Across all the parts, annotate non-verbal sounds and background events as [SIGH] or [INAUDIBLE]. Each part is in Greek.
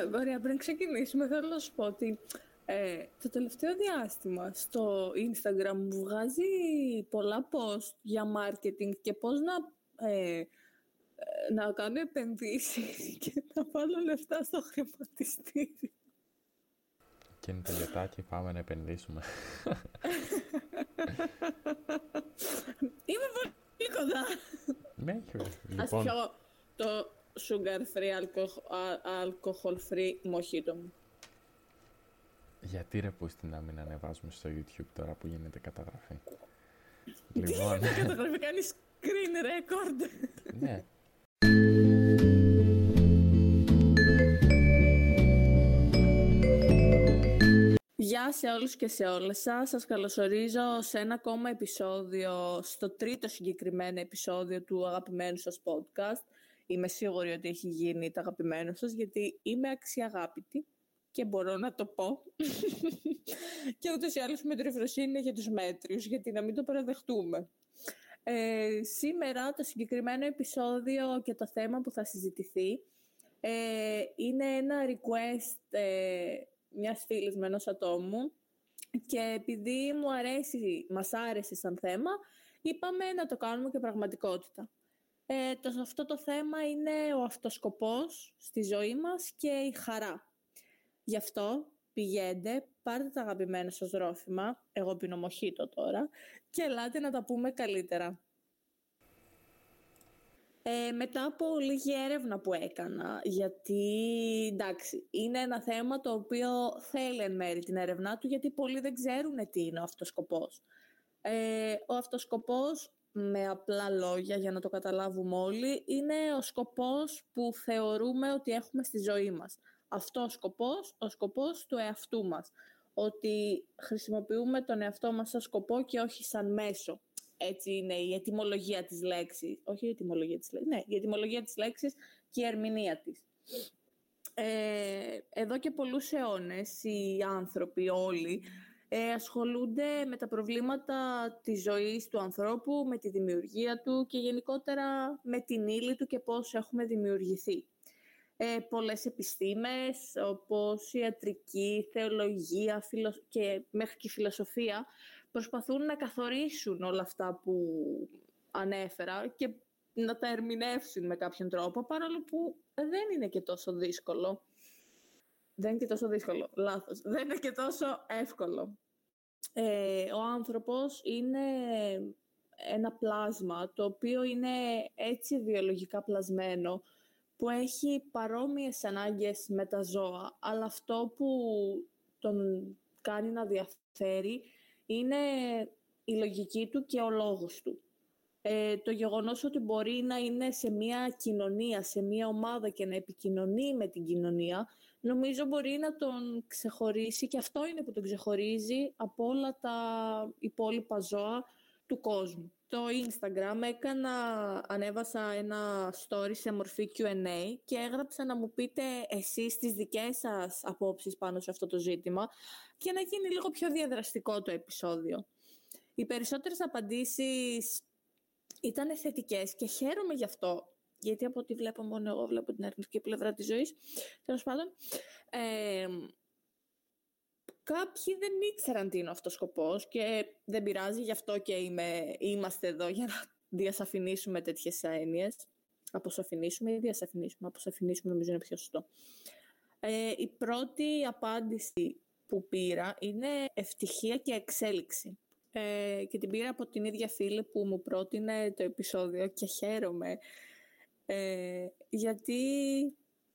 Ε, ωραία, πριν ξεκινήσουμε, θέλω να σου πω ότι ε, το τελευταίο διάστημα στο Instagram μου βγάζει πολλά post για marketing και πώς να, ε, ε να κάνω επενδύσεις [LAUGHS] και να βάλω λεφτά στο χρηματιστήριο. Και είναι τελειωτάκι, πάμε να επενδύσουμε. [LAUGHS] Είμαι πολύ κοντά. Ναι, λοιπόν. Ας πιω το sugar free, alcohol free mojito μου. Γιατί ρε που να μην ανεβάζουμε στο YouTube τώρα που γίνεται καταγραφή; Τι λοιπόν... [LAUGHS] καταγραφή, κάνεις screen record. ναι. Γεια σε όλους και σε όλες σας. Σας καλωσορίζω σε ένα ακόμα επεισόδιο, στο τρίτο συγκεκριμένο επεισόδιο του αγαπημένου σας podcast. Είμαι σίγουρη ότι έχει γίνει το αγαπημένο σας, γιατί είμαι αξιαγάπητη και μπορώ να το πω. [LAUGHS] και ούτως ή άλλως με τρυφροσύνη για τους μέτριους, γιατί να μην το παραδεχτούμε. Ε, σήμερα το συγκεκριμένο επεισόδιο και το θέμα που θα συζητηθεί ε, είναι ένα request ε, μιας φίλης με ενός ατόμου και επειδή μου αρέσει, μας άρεσε σαν θέμα, είπαμε να το κάνουμε και πραγματικότητα. Ε, το, αυτό το θέμα είναι ο αυτοσκοπός στη ζωή μας και η χαρά. Γι' αυτό πηγαίνετε, πάρτε τα αγαπημένα σας ρόφημα, εγώ πίνω μοχίτο τώρα, και ελάτε να τα πούμε καλύτερα. Ε, μετά από λίγη έρευνα που έκανα, γιατί εντάξει, είναι ένα θέμα το οποίο θέλει εν μέρη την έρευνά του, γιατί πολλοί δεν ξέρουν τι είναι ο αυτοσκοπός. Ε, ο αυτοσκοπός, με απλά λόγια για να το καταλάβουμε όλοι, είναι ο σκοπός που θεωρούμε ότι έχουμε στη ζωή μας. Αυτό ο σκοπός, ο σκοπός του εαυτού μας. Ότι χρησιμοποιούμε τον εαυτό μας σαν σκοπό και όχι σαν μέσο έτσι είναι η ετυμολογία της λέξης. Όχι η ετυμολογία της λέξης, ναι, η ετυμολογία της λέξης και η ερμηνεία της. Ε, εδώ και πολλούς αιώνες οι άνθρωποι όλοι ε, ασχολούνται με τα προβλήματα της ζωής του ανθρώπου, με τη δημιουργία του και γενικότερα με την ύλη του και πώς έχουμε δημιουργηθεί. Ε, πολλές επιστήμες όπως ιατρική, θεολογία και μέχρι και φιλοσοφία προσπαθούν να καθορίσουν όλα αυτά που ανέφερα και να τα ερμηνεύσουν με κάποιον τρόπο, παρόλο που δεν είναι και τόσο δύσκολο. Δεν είναι και τόσο δύσκολο, λάθος. Δεν είναι και τόσο εύκολο. Ε, ο άνθρωπος είναι ένα πλάσμα το οποίο είναι έτσι βιολογικά πλασμένο που έχει παρόμοιες ανάγκες με τα ζώα, αλλά αυτό που τον κάνει να διαφέρει είναι η λογική του και ο λόγος του. Ε, το γεγονός ότι μπορεί να είναι σε μια κοινωνία, σε μια ομάδα και να επικοινωνεί με την κοινωνία, νομίζω μπορεί να τον ξεχωρίσει και αυτό είναι που τον ξεχωρίζει από όλα τα υπόλοιπα ζώα του κόσμου. Το Instagram έκανα, ανέβασα ένα story σε μορφή Q&A και έγραψα να μου πείτε εσείς τις δικές σας απόψεις πάνω σε αυτό το ζήτημα και να γίνει λίγο πιο διαδραστικό το επεισόδιο. Οι περισσότερες απαντήσεις ήταν θετικές και χαίρομαι γι' αυτό, γιατί από ό,τι βλέπω μόνο εγώ βλέπω την αρνητική πλευρά της ζωής. Τέλος πάντων, ε, κάποιοι δεν ήξεραν τι είναι αυτός ο σκοπός και δεν πειράζει, γι' αυτό και είμαι, είμαστε εδώ για να διασαφηνίσουμε τέτοιες έννοιες. Αποσαφηνίσουμε ή διασαφηνίσουμε. Αποσαφηνίσουμε νομίζω είναι πιο σωστό. Ε, η πρώτη απάντηση που πήρα είναι ευτυχία και εξέλιξη. Ε, και την πήρα από την ίδια φίλη που μου πρότεινε το επεισόδιο και χαίρομαι. Ε, γιατί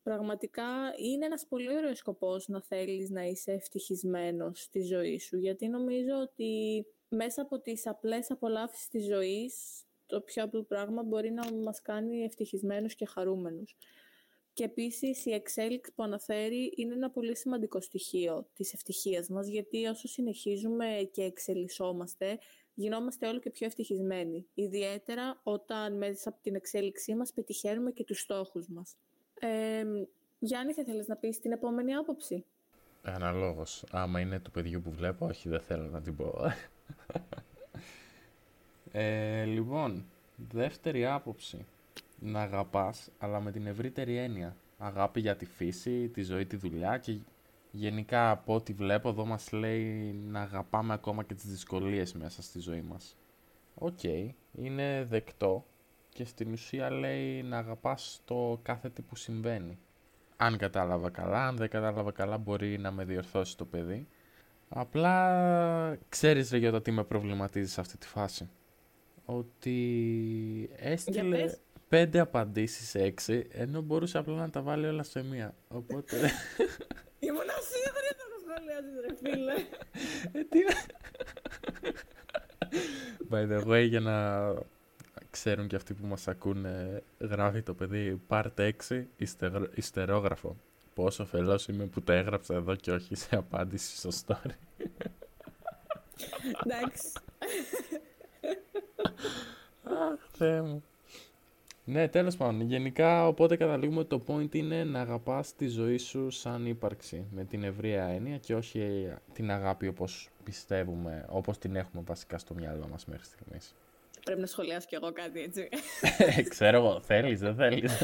πραγματικά είναι ένας πολύ ωραίος σκοπός να θέλεις να είσαι ευτυχισμένος στη ζωή σου. Γιατί νομίζω ότι μέσα από τις απλές απολαύσεις της ζωής, το πιο απλό πράγμα μπορεί να μας κάνει ευτυχισμένους και χαρούμενους. Και επίσης η εξέλιξη που αναφέρει είναι ένα πολύ σημαντικό στοιχείο της ευτυχίας μας, γιατί όσο συνεχίζουμε και εξελισσόμαστε, γινόμαστε όλο και πιο ευτυχισμένοι. Ιδιαίτερα όταν μέσα από την εξέλιξή μας πετυχαίνουμε και τους στόχους μας. Ε, Γιάννη, θα θέλεις να πεις την επόμενη άποψη; Αναλόγως. Άμα είναι του παιδιού που βλέπω, όχι, δεν θέλω να την πω. ε, λοιπόν, δεύτερη άποψη να αγαπάς, αλλά με την ευρύτερη έννοια. αγάπη για τη φύση, τη ζωή, τη δουλειά και γενικά από ό,τι βλέπω εδώ μας λέει να αγαπάμε ακόμα και τις δυσκολίες μέσα στη ζωή μας. Οκ, είναι δεκτό και στην ουσία λέει να αγαπάς το κάθε τι που συμβαίνει. Αν κατάλαβα καλά, αν δεν κατάλαβα καλά μπορεί να με διορθώσει το παιδί. Απλά ξέρεις ρε Γιώτα τι με προβληματίζει σε αυτή τη φάση. Ότι έστειλε πέντε απαντήσεις σε έξι, ενώ μπορούσε απλά να τα βάλει όλα σε μία. Οπότε... [LAUGHS] Ήμουν σίγουρη ότι θα σχολιάζεις ρε φίλε. ε, τι By the way, για να ξέρουν και αυτοί που μας ακούνε, γράφει το παιδί part 6 ιστερόγραφο. Πόσο φελός είμαι που τα έγραψα εδώ και όχι σε απάντηση στο story. Εντάξει. Αχ, Θεέ μου. Ναι, τέλος πάντων. Γενικά, οπότε καταλήγουμε ότι το point είναι να αγαπάς τη ζωή σου σαν ύπαρξη, με την ευρεία έννοια και όχι την αγάπη όπως πιστεύουμε, όπως την έχουμε βασικά στο μυαλό μας μέχρι στιγμής. Πρέπει να σχολιάσω κι εγώ κάτι έτσι. [LAUGHS] Ξέρω εγώ, θέλεις, δεν θέλεις.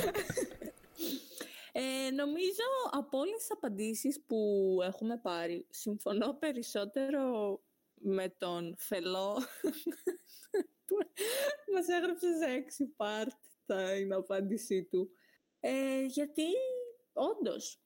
Ε, νομίζω από όλες τις απαντήσεις που έχουμε πάρει, συμφωνώ περισσότερο με τον Φελό [LAUGHS] που μας έγραψε σε έξι part τα είναι απάντησή του. Ε, γιατί όντως,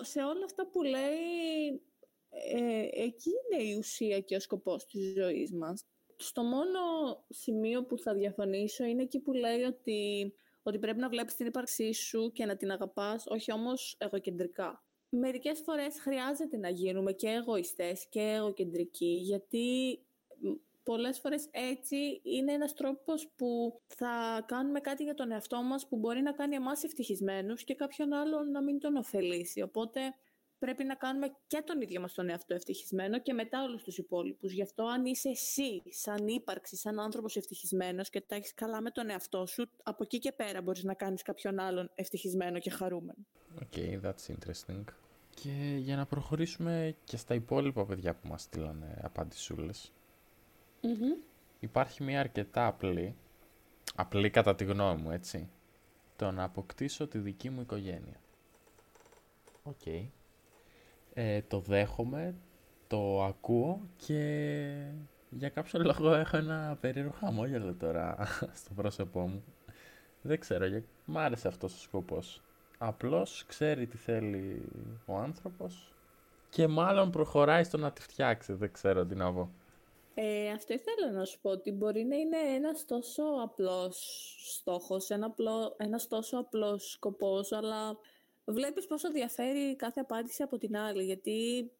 σε όλα αυτά που λέει, ε, εκεί είναι η ουσία και ο σκοπός της ζωής μας. Στο μόνο σημείο που θα διαφωνήσω είναι εκεί που λέει ότι, ότι πρέπει να βλέπεις την ύπαρξή σου και να την αγαπάς, όχι όμως εγωκεντρικά. Μερικές φορές χρειάζεται να γίνουμε και εγωιστές και εγωκεντρικοί, γιατί πολλές φορές έτσι είναι ένας τρόπος που θα κάνουμε κάτι για τον εαυτό μας που μπορεί να κάνει εμάς ευτυχισμένους και κάποιον άλλον να μην τον ωφελήσει. Οπότε πρέπει να κάνουμε και τον ίδιο μας τον εαυτό ευτυχισμένο και μετά όλους τους υπόλοιπους. Γι' αυτό αν είσαι εσύ σαν ύπαρξη, σαν άνθρωπος ευτυχισμένος και τα έχεις καλά με τον εαυτό σου, από εκεί και πέρα μπορείς να κάνεις κάποιον άλλον ευτυχισμένο και χαρούμενο. Okay, that's interesting. Και για να προχωρήσουμε και στα υπόλοιπα παιδιά που μας στείλανε απαντησούλες. Υπάρχει μια αρκετά απλή, απλή κατά τη γνώμη μου, έτσι, το να αποκτήσω τη δική μου οικογένεια. Οκ. Ε, το δέχομαι, το ακούω και για κάποιο λόγο έχω ένα περίεργο χαμόγελο τώρα [LAUGHS] στο πρόσωπό μου. Δεν ξέρω, μ' άρεσε αυτός ο σκοπός. Απλώς ξέρει τι θέλει ο άνθρωπος και μάλλον προχωράει στο να τη φτιάξει, δεν ξέρω τι να πω. Ε, αυτό ήθελα να σου πω, ότι μπορεί να είναι ένας τόσο απλός στόχος, ένα απλό, ένας τόσο απλός σκοπός, αλλά βλέπεις πόσο διαφέρει κάθε απάντηση από την άλλη, γιατί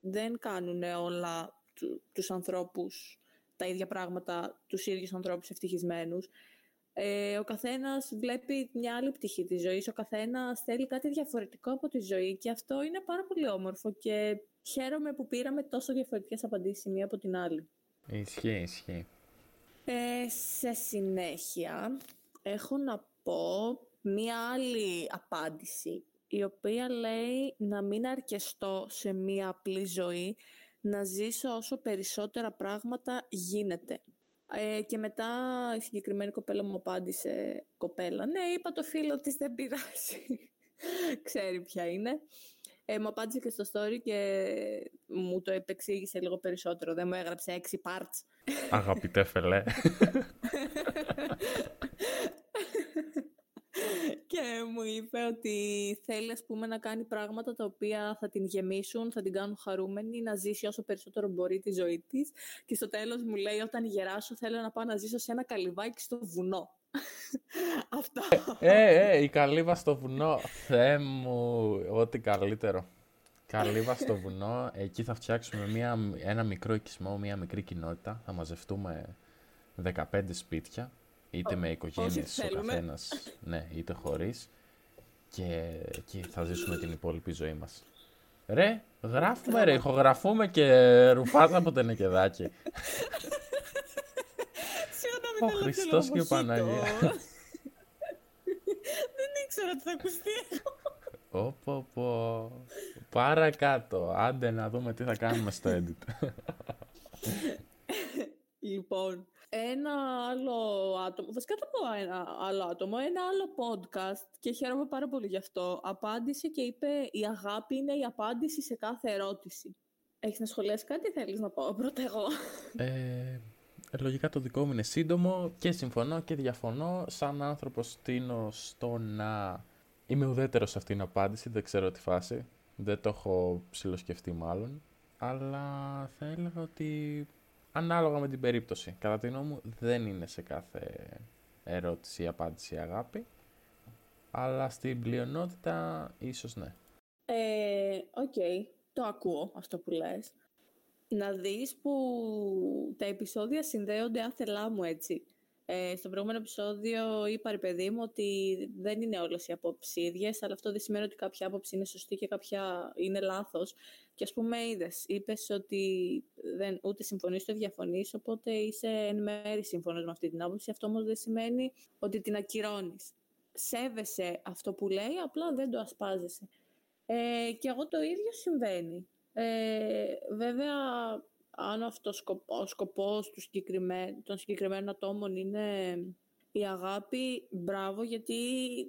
δεν κάνουν όλα του, τους ανθρώπους τα ίδια πράγματα, τους ίδιους ανθρώπους ευτυχισμένους. Ε, ο καθένας βλέπει μια άλλη πτυχή της ζωής, ο καθένας θέλει κάτι διαφορετικό από τη ζωή και αυτό είναι πάρα πολύ όμορφο και χαίρομαι που πήραμε τόσο διαφορετικές απαντήσεις μία από την άλλη. Ισχύει, ισχύει. Ε, σε συνέχεια, έχω να πω μία άλλη απάντηση, η οποία λέει να μην αρκεστώ σε μία απλή ζωή, να ζήσω όσο περισσότερα πράγματα γίνεται. Ε, και μετά η συγκεκριμένη κοπέλα μου απάντησε, κοπέλα, ναι, είπα το φίλο της, δεν πειράζει. [LAUGHS] Ξέρει ποια είναι. Ε, μου απάντησε και στο story και μου το επεξήγησε λίγο περισσότερο. Δεν μου έγραψε έξι parts. Αγαπητέ φελέ. και μου είπε ότι θέλει ας πούμε να κάνει πράγματα τα οποία θα την γεμίσουν, θα την κάνουν χαρούμενη, να ζήσει όσο περισσότερο μπορεί τη ζωή της και στο τέλος μου λέει όταν γεράσω θέλω να πάω να ζήσω σε ένα καλυβάκι στο βουνό. [LAUGHS] Αυτό. Ε, ε, η καλύβα στο βουνό. Θεέ μου, ό,τι καλύτερο. Καλύβα στο βουνό. Εκεί θα φτιάξουμε μια, ένα μικρό οικισμό, μια μικρή κοινότητα. Θα μαζευτούμε 15 σπίτια. Είτε με οικογένειες ο καθένας, ναι, είτε χωρίς. Και εκεί θα ζήσουμε την υπόλοιπη ζωή μας. Ρε, γράφουμε ρε, ηχογραφούμε και ρουφάτα από το νεκεδάκι. [LAUGHS] Ο Χριστός και η Παναγία. [LAUGHS] Δεν ήξερα ότι θα ακουστεί. Όπο, πω. Παρακάτω. Άντε να δούμε τι θα κάνουμε στο edit. [LAUGHS] λοιπόν, ένα άλλο άτομο, Βασικά θα πω ένα άλλο άτομο, ένα άλλο podcast και χαίρομαι πάρα πολύ γι' αυτό. Απάντησε και είπε η αγάπη είναι η απάντηση σε κάθε ερώτηση. Έχεις να σχολιάσεις κάτι ή θέλεις να πω πρώτα εγώ; Ε, λογικά το δικό μου είναι σύντομο και συμφωνώ και διαφωνώ. Σαν άνθρωπος τίνω στο να είμαι ουδέτερος σε αυτήν την απάντηση, δεν ξέρω τι φάση. Δεν το έχω ψηλοσκεφτεί μάλλον. Αλλά θα έλεγα ότι ανάλογα με την περίπτωση. Κατά τη γνώμη μου δεν είναι σε κάθε ερώτηση η απάντηση αγάπη. Αλλά στην πλειονότητα ίσως ναι. Ε, οκ, το ακούω αυτό που λες. Να δεις που τα επεισόδια συνδέονται άθελά μου έτσι. Ε, στο προηγούμενο επεισόδιο είπα ρε παιδί μου ότι δεν είναι όλες οι απόψεις ίδιες, αλλά αυτό δεν σημαίνει ότι κάποια άποψη είναι σωστή και κάποια είναι λάθος. Και ας πούμε είδες, είπες ότι δεν, ούτε συμφωνείς ούτε διαφωνείς, οπότε είσαι εν μέρη σύμφωνος με αυτή την άποψη. Αυτό όμως δεν σημαίνει ότι την ακυρώνεις. Σέβεσαι αυτό που λέει, απλά δεν το ασπάζεσαι. Ε, και εγώ το ίδιο συμβαίνει. Ε, βέβαια, αν αυτός ο σκοπός του των συγκεκριμένων ατόμων είναι η αγάπη, μπράβο, γιατί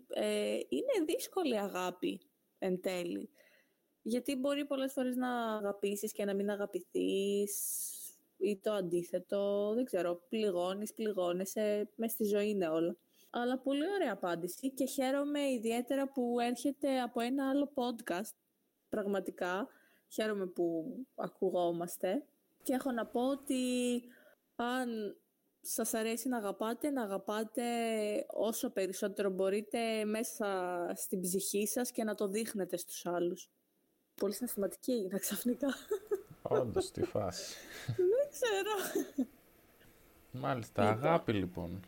ε, είναι δύσκολη αγάπη εν τέλει. Γιατί μπορεί πολλές φορές να αγαπήσεις και να μην αγαπηθείς ή το αντίθετο, δεν ξέρω, πληγώνεις, πληγώνεσαι, μες στη ζωή είναι όλα. Αλλά πολύ ωραία απάντηση και χαίρομαι ιδιαίτερα που έρχεται από ένα άλλο podcast, πραγματικά. Χαίρομαι που ακουγόμαστε και έχω να πω ότι αν σας αρέσει να αγαπάτε, να αγαπάτε όσο περισσότερο μπορείτε μέσα στην ψυχή σας και να το δείχνετε στους άλλους. Πολύ συναισθηματική έγινα ξαφνικά. Όντως, τι φάση. [LAUGHS] Δεν ξέρω. Μάλιστα, αγάπη λοιπόν.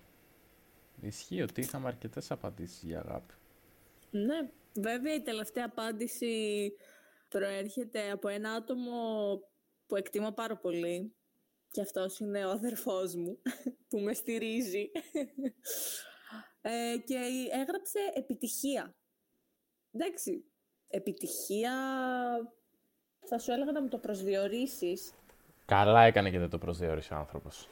Ισχύει ότι είχαμε αρκετές απαντήσεις για αγάπη. Ναι, βέβαια η τελευταία απάντηση προέρχεται από ένα άτομο που εκτιμώ πάρα πολύ και αυτός είναι ο αδερφός μου [LAUGHS] που με στηρίζει ε, και έγραψε επιτυχία. Εντάξει, επιτυχία θα σου έλεγα να μου το προσδιορίσεις. Καλά έκανε και δεν το προσδιορίσει ο άνθρωπος.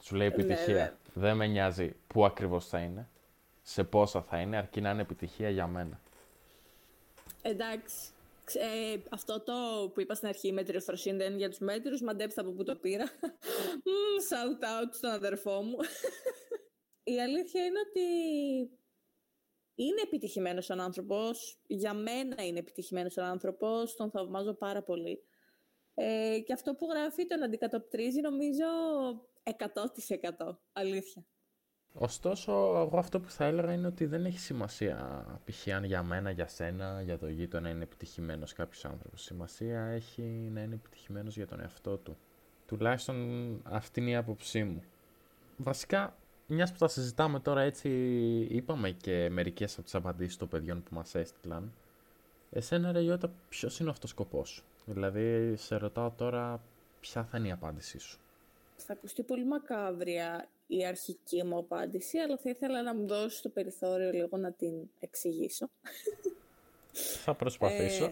Σου λέει ναι, επιτυχία. Ναι. Δεν με νοιάζει πού ακριβώς θα είναι, σε πόσα θα είναι, αρκεί να είναι επιτυχία για μένα. Εντάξει. Ε, αυτό το που είπα στην αρχή, μετριοφροσύνη δεν είναι για τους μέτρους, μαντέψτε από πού το πήρα. shout out στον αδερφό μου. Η αλήθεια είναι ότι είναι επιτυχημένος ο άνθρωπος. Για μένα είναι επιτυχημένος ο άνθρωπος. Τον θαυμάζω πάρα πολύ. Ε, και αυτό που γράφει τον αντικατοπτρίζει νομίζω 100% αλήθεια. Ωστόσο, εγώ αυτό που θα έλεγα είναι ότι δεν έχει σημασία π.χ. αν για μένα, για σένα, για το γείτονα είναι επιτυχημένος κάποιος άνθρωπος. Σημασία έχει να είναι επιτυχημένος για τον εαυτό του. Τουλάχιστον αυτή είναι η άποψή μου. Βασικά, μιας που τα συζητάμε τώρα έτσι, είπαμε και μερικές από τις απαντήσεις των παιδιών που μας έστειλαν. Εσένα ρε Ιώτα, ποιος είναι αυτός ο σκοπός σου; Δηλαδή, σε ρωτάω τώρα ποια θα είναι η απάντησή σου; Θα ακουστεί πολύ μακάβρια η αρχική μου απάντηση, αλλά θα ήθελα να μου δώσεις το περιθώριο λίγο να την εξηγήσω. Θα προσπαθήσω. Ε,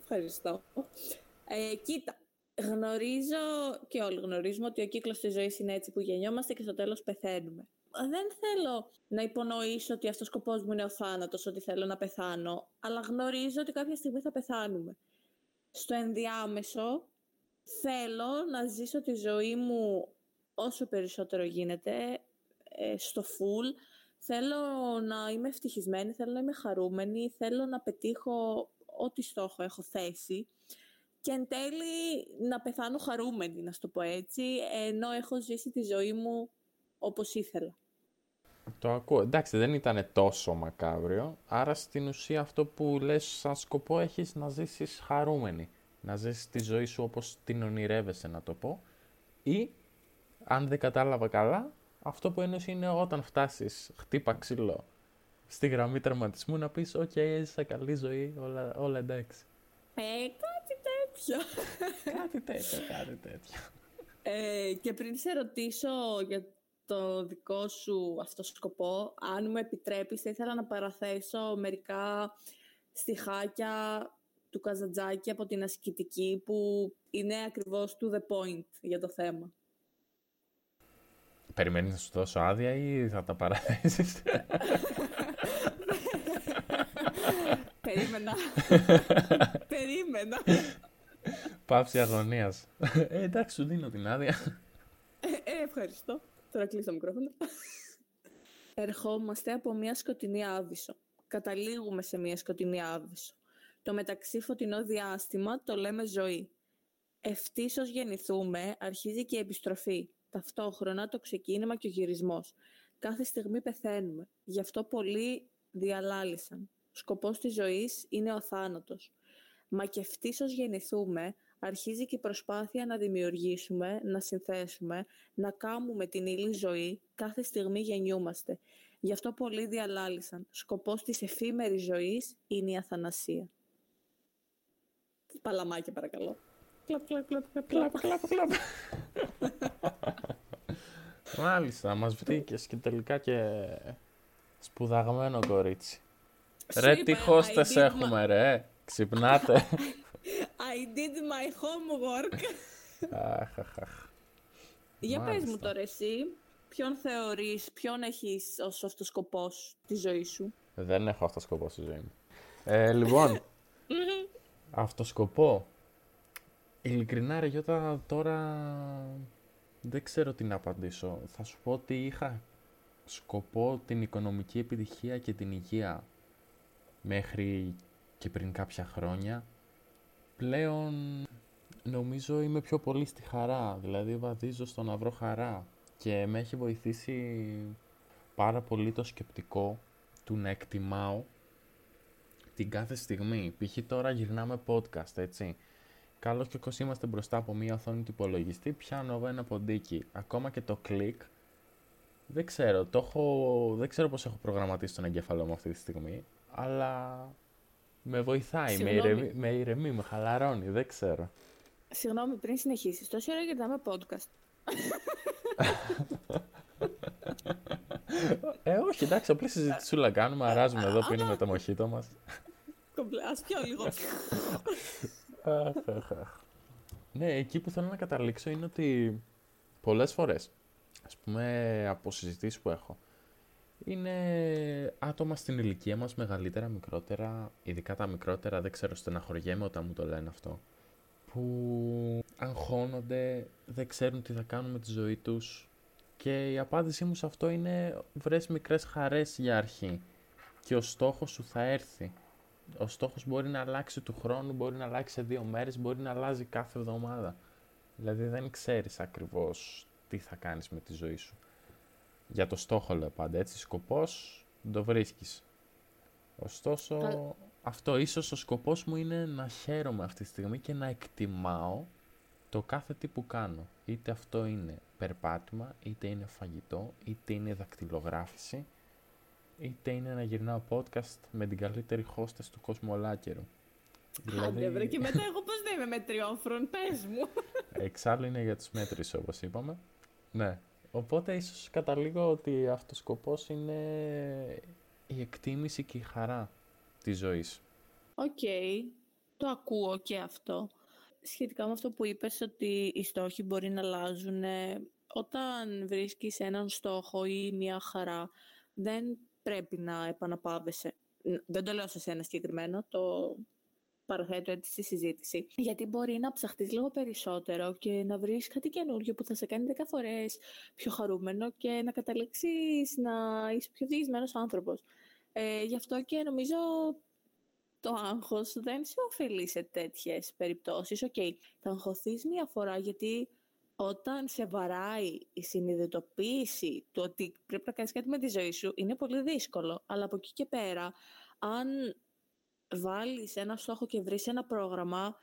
ευχαριστώ. Ε, κοίτα, γνωρίζω και όλοι γνωρίζουμε ότι ο κύκλος της ζωής είναι έτσι που γεννιόμαστε και στο τέλος πεθαίνουμε. Δεν θέλω να υπονοήσω ότι αυτός ο σκοπός μου είναι ο θάνατος, ότι θέλω να πεθάνω, αλλά γνωρίζω ότι κάποια στιγμή θα πεθάνουμε. Στο ενδιάμεσο θέλω να ζήσω τη ζωή μου όσο περισσότερο γίνεται, ε, στο full. Θέλω να είμαι ευτυχισμένη, θέλω να είμαι χαρούμενη, θέλω να πετύχω ό,τι στόχο έχω θέσει και εν τέλει να πεθάνω χαρούμενη, να το πω έτσι, ενώ έχω ζήσει τη ζωή μου όπως ήθελα. Το ακούω. Εντάξει, δεν ήταν τόσο μακάβριο, άρα στην ουσία αυτό που λες σαν σκοπό έχεις να ζήσεις χαρούμενη. Να ζήσεις τη ζωή σου όπως την ονειρεύεσαι, να το πω. Ή αν δεν κατάλαβα καλά, αυτό που εννοείς είναι όταν φτάσεις χτύπα ξύλο στη γραμμή τερματισμού να πεις «ΟΚ, okay, έζησα καλή ζωή, όλα, όλα εντάξει». Ε, κάτι τέτοιο. [LAUGHS] κάτι τέτοιο, κάτι τέτοιο. Ε, και πριν σε ρωτήσω για το δικό σου αυτό σκοπό, αν μου επιτρέπεις, θα ήθελα να παραθέσω μερικά στιχάκια του Καζαντζάκη από την ασκητική που είναι ακριβώς to the point για το θέμα. Περιμένεις να σου δώσω άδεια ή θα τα παραθέσεις. Περίμενα. [LAUGHS] Περίμενα. Πάυση αγωνίας. Ε, εντάξει, σου δίνω την άδεια. Ε, ευχαριστώ. Τώρα κλείσω το μικρόφωνο. Ερχόμαστε από μια σκοτεινή άβυσσο. Καταλήγουμε σε μια σκοτεινή άβυσσο. Το μεταξύ φωτεινό διάστημα το λέμε ζωή. Ευτύσως γεννηθούμε, αρχίζει και η επιστροφή. Ταυτόχρονα το ξεκίνημα και ο γυρισμός. Κάθε στιγμή πεθαίνουμε. Γι' αυτό πολλοί διαλάλησαν. Σκοπός της ζωής είναι ο θάνατος. Μα και ευτύσως γεννηθούμε, αρχίζει και η προσπάθεια να δημιουργήσουμε, να συνθέσουμε, να κάνουμε την ύλη ζωή, κάθε στιγμή γεννιούμαστε. Γι' αυτό πολλοί διαλάλησαν. Σκοπός της εφήμερης ζωής είναι η αθανασία. Παλαμάκια παρακαλώ. Κλαπ, κλαπ, κλαπ, κλαπ, κλαπ, κλαπ. Μάλιστα, μας βρήκες και τελικά και σπουδαγμένο κορίτσι. Ρε, τι χώστες έχουμε, ρε. Ξυπνάτε. [LAUGHS] I did my homework. αχ, αχ, αχ. Για πες Μάλιστα. μου τώρα εσύ, ποιον θεωρείς, ποιον έχεις ως αυτοσκοπός τη ζωή σου; Δεν έχω αυτός σκοπός στη ζωή μου. Ε, λοιπόν, [LAUGHS] αυτός σκοπό. Ειλικρινά ρε Γιώτα, τώρα δεν ξέρω τι να απαντήσω. Θα σου πω ότι είχα σκοπό την οικονομική επιτυχία και την υγεία μέχρι και πριν κάποια χρόνια. Πλέον νομίζω είμαι πιο πολύ στη χαρά, δηλαδή βαδίζω στο να βρω χαρά και με έχει βοηθήσει πάρα πολύ το σκεπτικό του να εκτιμάω την κάθε στιγμή. Π.χ. τώρα γυρνάμε podcast, έτσι. Καλώς και κακώς είμαστε μπροστά από μία οθόνη του υπολογιστή, πιάνω εγώ ένα ποντίκι. Ακόμα και το κλικ, δεν ξέρω, το έχω, δεν ξέρω πώς έχω προγραμματίσει τον εγκέφαλό μου αυτή τη στιγμή, αλλά με βοηθάει, με Συγγνώμη. ηρεμεί, με ηρεμεί, με χαλαρώνει, δεν ξέρω. Συγγνώμη, πριν συνεχίσεις, τόση ώρα γυρνάμε podcast. Ε, όχι, εντάξει, απλή συζητησούλα κάνουμε, αράζουμε εδώ, πίνουμε το μοχίτο μας. Κομπλέ, ας πιω λίγο. [LAUGHS] Αχ, αχ, αχ. Ναι, εκεί που θέλω να καταλήξω είναι ότι πολλές φορές, ας πούμε από συζητήσεις που έχω, είναι άτομα στην ηλικία μας, μεγαλύτερα, μικρότερα, ειδικά τα μικρότερα, δεν ξέρω, στεναχωριέμαι όταν μου το λένε αυτό, που αγχώνονται, δεν ξέρουν τι θα κάνουν με τη ζωή τους και η απάντησή μου σε αυτό είναι βρες μικρές χαρές για αρχή και ο στόχος σου θα έρθει. Ο στόχος μπορεί να αλλάξει του χρόνου, μπορεί να αλλάξει σε δύο μέρες, μπορεί να αλλάζει κάθε εβδομάδα. Δηλαδή δεν ξέρεις ακριβώς τι θα κάνεις με τη ζωή σου. Για το στόχο λέω πάντα, έτσι, σκοπός το βρίσκεις. Ωστόσο, Κα- αυτό ίσως ο σκοπός μου είναι να χαίρομαι αυτή τη στιγμή και να εκτιμάω το κάθε τι που κάνω. Είτε αυτό είναι περπάτημα, είτε είναι φαγητό, είτε είναι δακτυλογράφηση, είτε είναι να γυρνάω podcast με την καλύτερη hostess του κόσμου ολάκερου. Άντε βρε, και μετά εγώ πώς δεν είμαι μετριόφρον, πες μου. Εξάλλου είναι για τους μέτρης όπως είπαμε. Ναι. Οπότε ίσως καταλήγω ότι αυτός ο σκοπός είναι η εκτίμηση και η χαρά της ζωής. Οκ, το ακούω και αυτό. Σχετικά με αυτό που είπες ότι οι στόχοι μπορεί να αλλάζουν, ε, όταν βρίσκεις έναν στόχο ή μια χαρά, δεν πρέπει να επαναπάβεσαι. Ν- Δεν το λέω σε σένα συγκεκριμένα, το παραθέτω έτσι στη συζήτηση. Γιατί μπορεί να ψαχτείς λίγο περισσότερο και να βρεις κάτι καινούργιο που θα σε κάνει 10 φορές πιο χαρούμενο και να καταλήξεις να είσαι πιο διηγημένος άνθρωπος. Ε, γι' αυτό και νομίζω το άγχος δεν σε ωφελεί σε τέτοιες περιπτώσεις. Οκ, θα αγχωθείς μία φορά γιατί όταν σε βαράει η συνειδητοποίηση του ότι πρέπει να κάνεις κάτι με τη ζωή σου είναι πολύ δύσκολο. Αλλά από εκεί και πέρα, αν βάλεις ένα στόχο και βρεις ένα πρόγραμμα,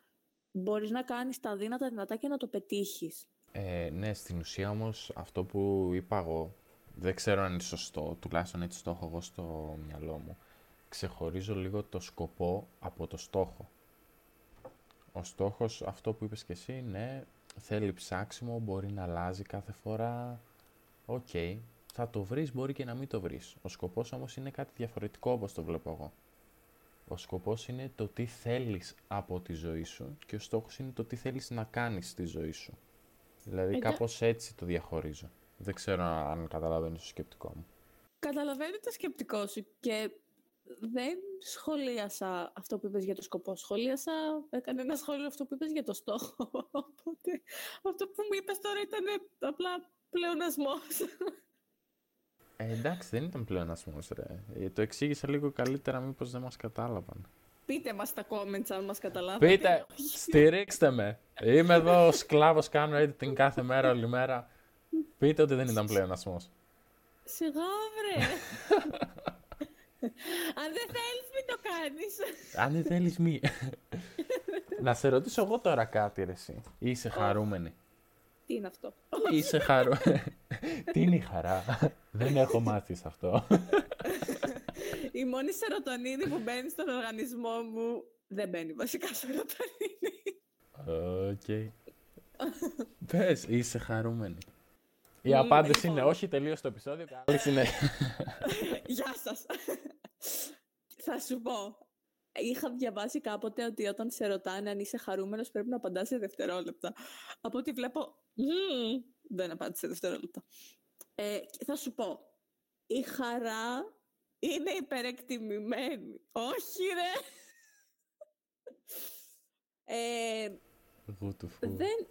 μπορείς να κάνεις τα δύνατα δυνατά και να το πετύχεις. Ε, ναι, στην ουσία όμως αυτό που είπα εγώ, δεν ξέρω αν είναι σωστό, τουλάχιστον έτσι το έχω εγώ στο μυαλό μου. Ξεχωρίζω λίγο το σκοπό από το στόχο. Ο στόχος, αυτό που είπες και εσύ, ναι, θέλει ψάξιμο, μπορεί να αλλάζει κάθε φορά. Οκ, θα το βρεις, μπορεί και να μην το βρεις. Ο σκοπός όμως είναι κάτι διαφορετικό όπως το βλέπω εγώ. Ο σκοπός είναι το τι θέλεις από τη ζωή σου και ο στόχος είναι το τι θέλεις να κάνεις στη ζωή σου. Δηλαδή Εντά- κάπως έτσι το διαχωρίζω. Δεν ξέρω αν καταλαβαίνεις το σκεπτικό μου. Καταλαβαίνω το σκεπτικό σου και δεν σχολίασα αυτό που είπες για το σκοπό. Σχολίασα, έκανε ένα σχόλιο αυτό που είπες για το στόχο. [LAUGHS] Οπότε αυτό που μου είπες τώρα ήταν απλά πλεονασμός. Ε, εντάξει, δεν ήταν πλεονασμός, ρε. Ε, το εξήγησα λίγο καλύτερα, μήπως δεν μας κατάλαβαν. Πείτε μας στα comments αν μας καταλάβατε. Πείτε, [LAUGHS] στηρίξτε με. Είμαι εδώ σκλάβος, κάνω editing κάθε μέρα, όλη μέρα. Πείτε ότι δεν ήταν πλεονασμός. Σιγά, βρε. [LAUGHS] Αν δεν θέλεις, μην το κάνεις. Αν δεν θέλεις, μη. Να σε ρωτήσω εγώ τώρα κάτι, ρε, εσύ. Είσαι χαρούμενη. Τι είναι αυτό; Είσαι χαρούμενη. [LAUGHS] Τι είναι η χαρά; δεν έχω μάθει σε αυτό. Η μόνη σερωτονίνη που μπαίνει στον οργανισμό μου δεν μπαίνει βασικά σερωτονίνη. Οκ. Πες, είσαι χαρούμενη. Η απάντηση είναι όχι, τελείωσε το επεισόδιο. Καλή συνέχεια. [LAUGHS] Γεια σας. Θα σου πω. Είχα διαβάσει κάποτε ότι όταν σε ρωτάνε αν είσαι χαρούμενος πρέπει να απαντάς σε δευτερόλεπτα. Από ό,τι βλέπω, δεν απάντησε σε δευτερόλεπτα. Ε, θα σου πω, η χαρά είναι υπερεκτιμημένη. Όχι ρε! Ε, δεν...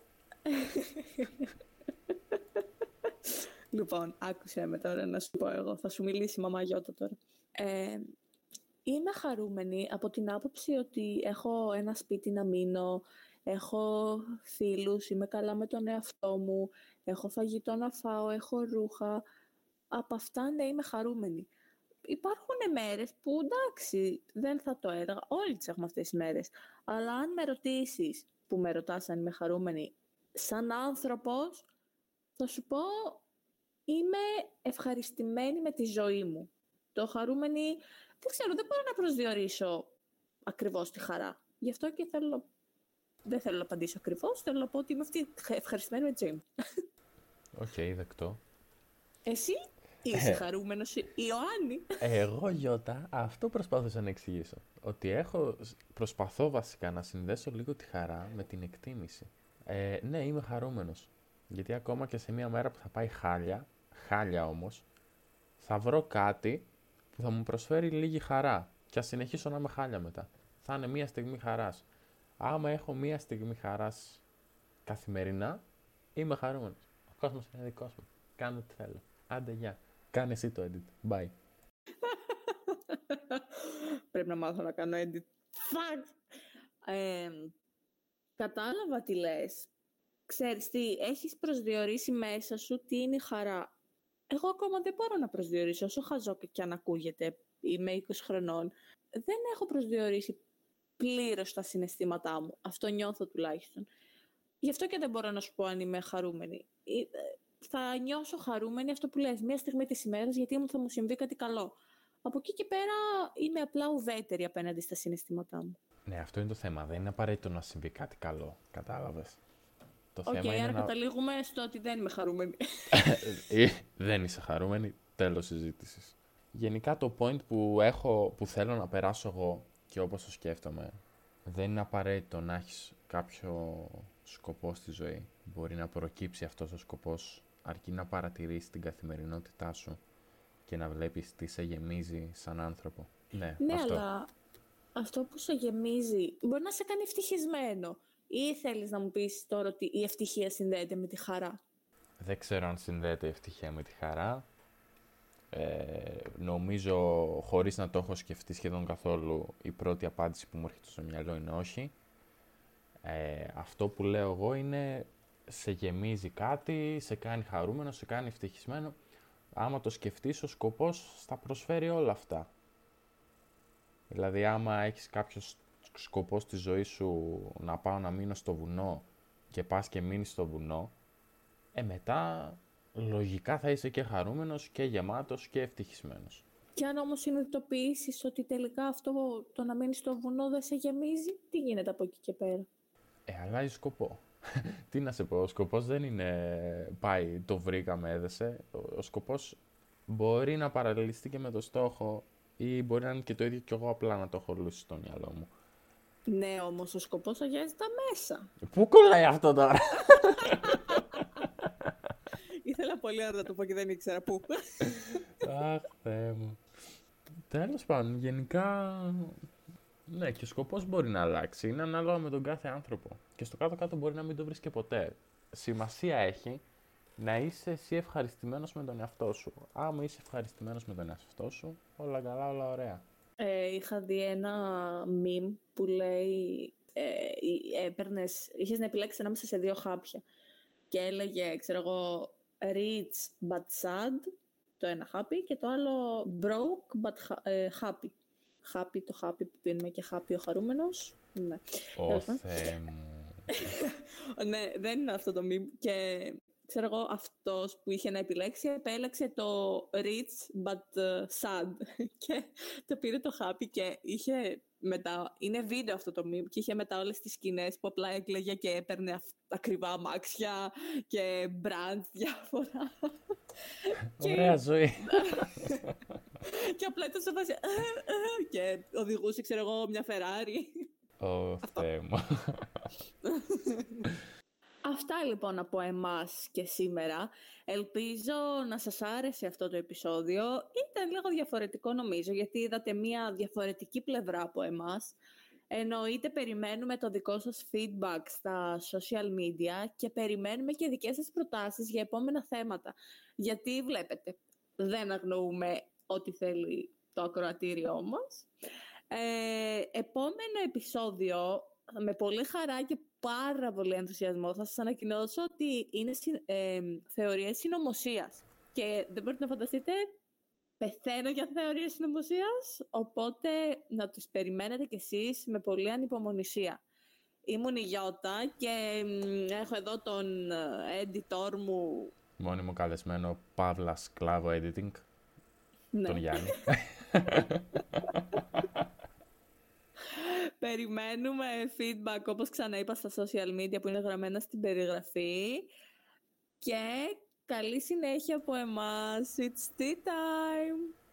λοιπόν, άκουσε με τώρα να σου πω εγώ. Θα σου μιλήσει η μαμά Γιώτα τώρα. Ε, είμαι χαρούμενη από την άποψη ότι έχω ένα σπίτι να μείνω, έχω φίλους, είμαι καλά με τον εαυτό μου, έχω φαγητό να φάω, έχω ρούχα. Από αυτά ναι είμαι χαρούμενη. Υπάρχουν μέρες που εντάξει δεν θα το έλεγα, όλοι τις έχουμε αυτές τις μέρες. Αλλά αν με ρωτήσεις, που με ρωτάς αν είμαι χαρούμενη, σαν άνθρωπος, θα σου πω είμαι ευχαριστημένη με τη ζωή μου. Το χαρούμενη, δεν ξέρω, δεν μπορώ να προσδιορίσω ακριβώς τη χαρά. Γι' αυτό και θέλω, δεν θέλω να απαντήσω ακριβώς, θέλω να πω ότι είμαι αυτή ευχαριστημένη με τη ζωή μου. OK, okay, δεκτό. Εσύ είσαι ε, χαρούμενος, Ιωάννη. Εγώ, Γιώτα, αυτό προσπάθησα να εξηγήσω. Ότι έχω, προσπαθώ βασικά να συνδέσω λίγο τη χαρά με την εκτίμηση. Ε, ναι, είμαι χαρούμενος. Γιατί ακόμα και σε μια μέρα που θα πάει χάλια, χάλια όμως, θα βρω κάτι που θα μου προσφέρει λίγη χαρά και θα συνεχίσω να είμαι χάλια μετά. Θα είναι μια στιγμή χαράς. Άμα έχω μια στιγμή χαράς καθημερινά, είμαι χαρούμενος. Ο κόσμος είναι δικός μου. Κάνω τι θέλω. Άντε, γεια. Κάνε εσύ το edit. Bye. [LAUGHS] Πρέπει να μάθω να κάνω edit. Fuck! Ε, κατάλαβα τι λες. Ξέρεις τι, έχεις προσδιορίσει μέσα σου τι είναι η χαρά. Εγώ ακόμα δεν μπορώ να προσδιορίσω, όσο χαζό και αν ακούγεται, είμαι 20 χρονών. Δεν έχω προσδιορίσει πλήρως τα συναισθήματά μου. Αυτό νιώθω τουλάχιστον. Γι' αυτό και δεν μπορώ να σου πω αν είμαι χαρούμενη. Ε, θα νιώσω χαρούμενη αυτό που λες, μία στιγμή της ημέρας, γιατί θα μου συμβεί κάτι καλό. Από εκεί και πέρα είμαι απλά ουδέτερη απέναντι στα συναισθήματά μου. Ναι, αυτό είναι το θέμα. Δεν είναι απαραίτητο να συμβεί κάτι καλό. Κατάλαβες. Το okay, θέμα άρα να... καταλήγουμε στο ότι δεν είμαι χαρούμενη. Ε, δεν είσαι χαρούμενη. Τέλος συζήτησης. Γενικά το point που, έχω, που θέλω να περάσω εγώ και όπως το σκέφτομαι, δεν είναι απαραίτητο να έχεις κάποιο σκοπό στη ζωή. Μπορεί να προκύψει αυτός ο σκοπός αρκεί να παρατηρήσει την καθημερινότητά σου και να βλέπεις τι σε γεμίζει σαν άνθρωπο. Ναι, ναι αλλά αυτό που σε γεμίζει μπορεί να σε κάνει ευτυχισμένο. Ή θέλεις να μου πεις τώρα ότι η ευτυχία συνδέεται με τη χαρά; Δεν ξέρω αν συνδέεται η ευτυχία με τη χαρά. Ε, νομίζω, χωρίς να το έχω σκεφτεί σχεδόν καθόλου, η πρώτη απάντηση που μου έρχεται στο μυαλό είναι όχι. Ε, αυτό που λέω εγώ είναι σε γεμίζει κάτι, σε κάνει χαρούμενο, σε κάνει ευτυχισμένο. Άμα το σκεφτείς, ο σκοπός θα προσφέρει όλα αυτά. Δηλαδή, άμα έχεις κάποιος σκοπός στη ζωής σου να πάω να μείνω στο βουνό και πας και μείνεις στο βουνό, ε, μετά λογικά θα είσαι και χαρούμενος και γεμάτος και ευτυχισμένος. Και αν όμως συνειδητοποιήσεις ότι τελικά αυτό το να μείνεις στο βουνό δεν σε γεμίζει, τι γίνεται από εκεί και πέρα; Ε, αλλάζει σκοπό. [LAUGHS] τι να σε πω, ο σκοπός δεν είναι πάει, το βρήκαμε, έδεσε. Ο, ο σκοπός μπορεί να παραλληλιστεί και με το στόχο ή μπορεί να είναι και το ίδιο κι εγώ απλά να το έχω λούσει στο μυαλό μου. Ναι, όμως ο σκοπός αγιάζει τα μέσα. Πού κολλάει αυτό τώρα; Ήθελα πολύ ωραία να το πω και δεν ήξερα πού. Αχ, Θεέ μου. Τέλος πάντων, γενικά... Ναι, και ο σκοπός μπορεί να αλλάξει. Είναι ανάλογα με τον κάθε άνθρωπο. Και στο κάτω-κάτω μπορεί να μην το βρεις και ποτέ. Σημασία έχει να είσαι εσύ ευχαριστημένος με τον εαυτό σου. Άμα είσαι ευχαριστημένος με τον εαυτό σου, όλα καλά, όλα ωραία. Ε, είχα δει ένα meme που λέει ε, έπαιρνες, είχες να επιλέξεις ανάμεσα σε δύο χάπια και έλεγε, ξέρω εγώ, rich but sad, το ένα happy και το άλλο broke but ε, happy. Happy το happy που πίνουμε και happy ο χαρούμενος. Ναι. Ω Θεέ μου. [LAUGHS] ναι, δεν είναι αυτό το meme. Και ξέρω εγώ, αυτός που είχε να επιλέξει επέλεξε το rich but ε, sad [LAUGHS] και το πήρε το happy και είχε μετά, είναι βίντεο αυτό το meme και είχε μετά όλες τις σκηνές που απλά έκλαιγε και έπαιρνε ακριβά αμάξια και brand διάφορα. [LAUGHS] Ωραία ζωή. [LAUGHS] και απλά ήταν σε φάση «Ε, ε», και οδηγούσε, ξέρω εγώ, μια Ferrari. Ω, Θεέ μου. Αυτά λοιπόν από εμάς και σήμερα. Ελπίζω να σας άρεσε αυτό το επεισόδιο. Ήταν λίγο διαφορετικό νομίζω, γιατί είδατε μια διαφορετική πλευρά από εμάς. Εννοείται περιμένουμε το δικό σας feedback στα social media και περιμένουμε και δικές σας προτάσεις για επόμενα θέματα. Γιατί βλέπετε, δεν αγνοούμε ό,τι θέλει το ακροατήριό μας. Ε, επόμενο επεισόδιο, με πολύ χαρά και πάρα πολύ ενθουσιασμό θα σας ανακοινώσω ότι είναι ε, θεωρίες συνωμοσίας. Και δεν μπορείτε να φανταστείτε, πεθαίνω για θεωρίες συνωμοσίας, οπότε να τους περιμένετε κι εσείς με πολύ ανυπομονησία. Ήμουν η Γιώτα και έχω εδώ τον ε, editor μου. Μόνιμο καλεσμένο Παύλας Σκλάβο Editing. Ναι. Τον Γιάννη. [LAUGHS] [LAUGHS] Περιμένουμε feedback, όπως ξαναείπα στα social media που είναι γραμμένα στην περιγραφή. Και καλή συνέχεια από εμάς. It's tea time!